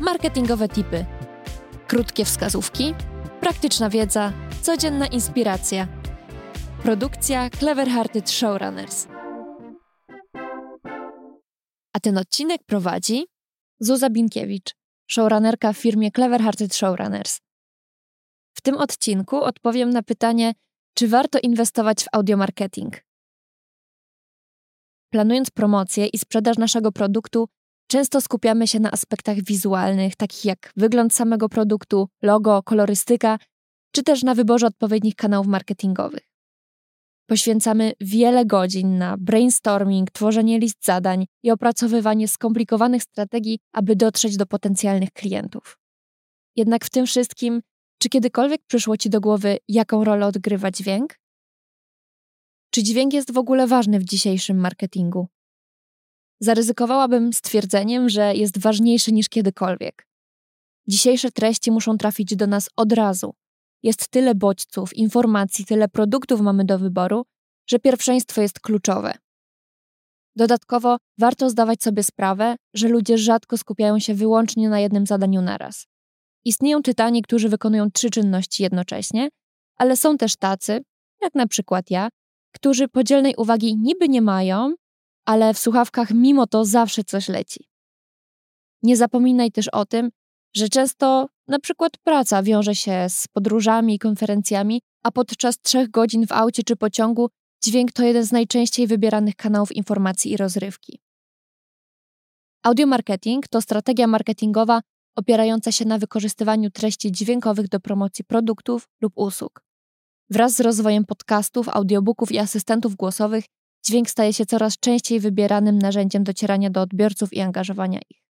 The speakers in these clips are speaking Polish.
marketingowe tipy, krótkie wskazówki, praktyczna wiedza, codzienna inspiracja. Produkcja Clever Hearted Showrunners. A ten odcinek prowadzi Zuza Binkiewicz, showrunnerka w firmie Clever Hearted Showrunners. W tym odcinku odpowiem na pytanie, czy warto inwestować w audiomarketing. Planując promocję i sprzedaż naszego produktu, często skupiamy się na aspektach wizualnych, takich jak wygląd samego produktu, logo, kolorystyka, czy też na wyborze odpowiednich kanałów marketingowych. Poświęcamy wiele godzin na brainstorming, tworzenie list zadań i opracowywanie skomplikowanych strategii, aby dotrzeć do potencjalnych klientów. Jednak w tym wszystkim, czy kiedykolwiek przyszło Ci do głowy, jaką rolę odgrywa dźwięk? Czy dźwięk jest w ogóle ważny w dzisiejszym marketingu? Zaryzykowałabym stwierdzeniem, że jest ważniejszy niż kiedykolwiek. Dzisiejsze treści muszą trafić do nas od razu. Jest tyle bodźców, informacji, tyle produktów mamy do wyboru, że pierwszeństwo jest kluczowe. Dodatkowo warto zdawać sobie sprawę, że ludzie rzadko skupiają się wyłącznie na jednym zadaniu naraz. Istnieją tytani, którzy wykonują trzy czynności jednocześnie, ale są też tacy, jak na przykład ja, którzy podzielnej uwagi niby nie mają, ale w słuchawkach mimo to zawsze coś leci. Nie zapominaj też o tym, że często na przykład praca wiąże się z podróżami i konferencjami, a podczas trzech godzin w aucie czy pociągu dźwięk to jeden z najczęściej wybieranych kanałów informacji i rozrywki. Audiomarketing to strategia marketingowa opierająca się na wykorzystywaniu treści dźwiękowych do promocji produktów lub usług. Wraz z rozwojem podcastów, audiobooków i asystentów głosowych, dźwięk staje się coraz częściej wybieranym narzędziem docierania do odbiorców i angażowania ich.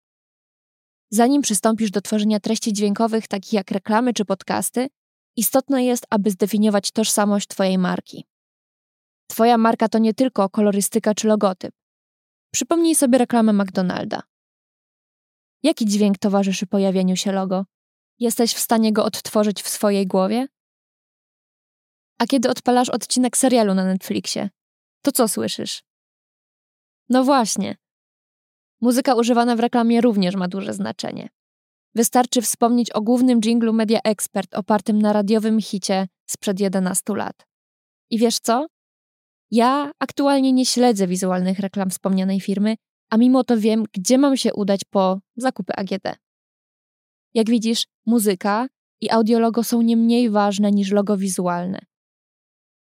Zanim przystąpisz do tworzenia treści dźwiękowych, takich jak reklamy czy podcasty, istotne jest, aby zdefiniować tożsamość Twojej marki. Twoja marka to nie tylko kolorystyka czy logotyp. Przypomnij sobie reklamę McDonalda. Jaki dźwięk towarzyszy pojawieniu się logo? Jesteś w stanie go odtworzyć w swojej głowie? A kiedy odpalasz odcinek serialu na Netflixie, to co słyszysz? No właśnie. Muzyka używana w reklamie również ma duże znaczenie. Wystarczy wspomnieć o głównym dżinglu Media Expert opartym na radiowym hicie sprzed 11 lat. I wiesz co? Ja aktualnie nie śledzę wizualnych reklam wspomnianej firmy, a mimo to wiem, gdzie mam się udać po zakupy AGD. Jak widzisz, muzyka i audiologo są nie mniej ważne niż logo wizualne.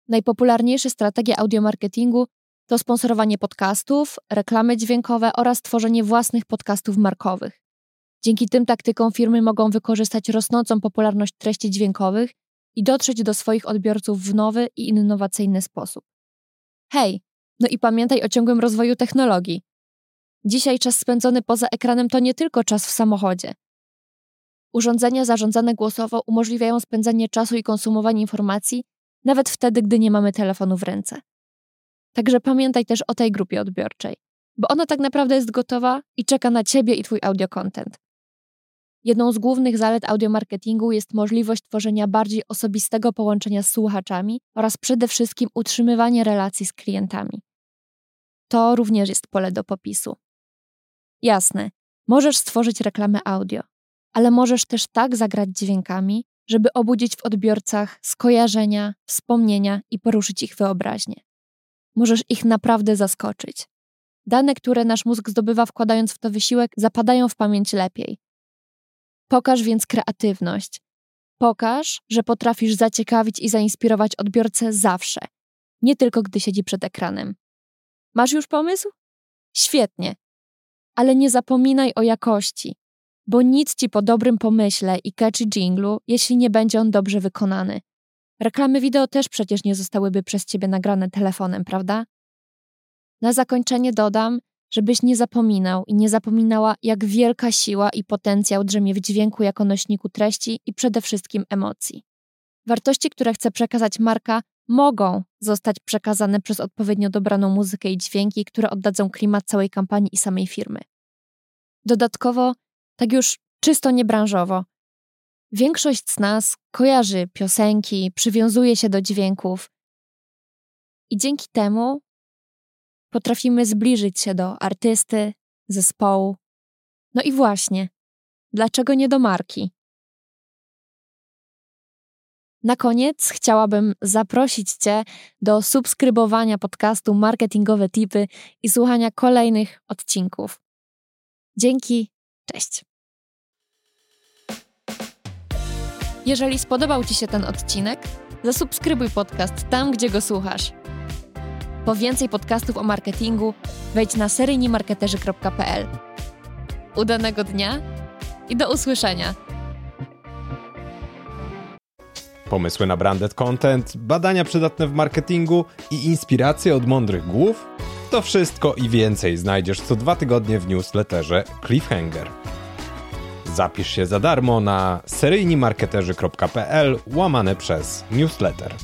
Najpopularniejsze strategie audiomarketingu to sponsorowanie podcastów, reklamy dźwiękowe oraz tworzenie własnych podcastów markowych. Dzięki tym taktykom firmy mogą wykorzystać rosnącą popularność treści dźwiękowych i dotrzeć do swoich odbiorców w nowy i innowacyjny sposób. Hej, no i pamiętaj o ciągłym rozwoju technologii. Dzisiaj czas spędzony poza ekranem to nie tylko czas w samochodzie. Urządzenia zarządzane głosowo umożliwiają spędzanie czasu i konsumowanie informacji nawet wtedy, gdy nie mamy telefonu w ręce. Także pamiętaj też o tej grupie odbiorczej, bo ona tak naprawdę jest gotowa i czeka na Ciebie i Twój audio content. Jedną z głównych zalet audiomarketingu jest możliwość tworzenia bardziej osobistego połączenia z słuchaczami oraz przede wszystkim utrzymywanie relacji z klientami. To również jest pole do popisu. Jasne, możesz stworzyć reklamę audio, ale możesz też tak zagrać dźwiękami, żeby obudzić w odbiorcach skojarzenia, wspomnienia i poruszyć ich wyobraźnię. Możesz ich naprawdę zaskoczyć. Dane, które nasz mózg zdobywa wkładając w to wysiłek, zapadają w pamięć lepiej. Pokaż więc kreatywność. Pokaż, że potrafisz zaciekawić i zainspirować odbiorcę zawsze, nie tylko gdy siedzi przed ekranem. Masz już pomysł? Świetnie. Ale nie zapominaj o jakości bo nic ci po dobrym pomyśle i catchy jinglu, jeśli nie będzie on dobrze wykonany. Reklamy wideo też przecież nie zostałyby przez ciebie nagrane telefonem, prawda? Na zakończenie dodam, żebyś nie zapominał i nie zapominała, jak wielka siła i potencjał drzemie w dźwięku jako nośniku treści i przede wszystkim emocji. Wartości, które chce przekazać marka, mogą zostać przekazane przez odpowiednio dobraną muzykę i dźwięki, które oddadzą klimat całej kampanii i samej firmy. Dodatkowo tak już czysto niebranżowo. Większość z nas kojarzy piosenki, przywiązuje się do dźwięków i dzięki temu potrafimy zbliżyć się do artysty, zespołu. No i właśnie, Dlaczego nie do marki? Na koniec chciałabym zaprosić Cię do subskrybowania podcastu Marketingowe Tipy i słuchania kolejnych odcinków. Dzięki, cześć. Jeżeli spodobał Ci się ten odcinek, zasubskrybuj podcast tam, gdzie go słuchasz. Po więcej podcastów o marketingu wejdź na seryjnimarketerzy.pl. Udanego dnia i do usłyszenia. Pomysły na branded content, badania przydatne w marketingu i inspiracje od mądrych głów? To wszystko i więcej znajdziesz co dwa tygodnie w newsletterze Cliffhanger. Zapisz się za darmo na seryjnimarketerzy.pl łamane przez newsletter.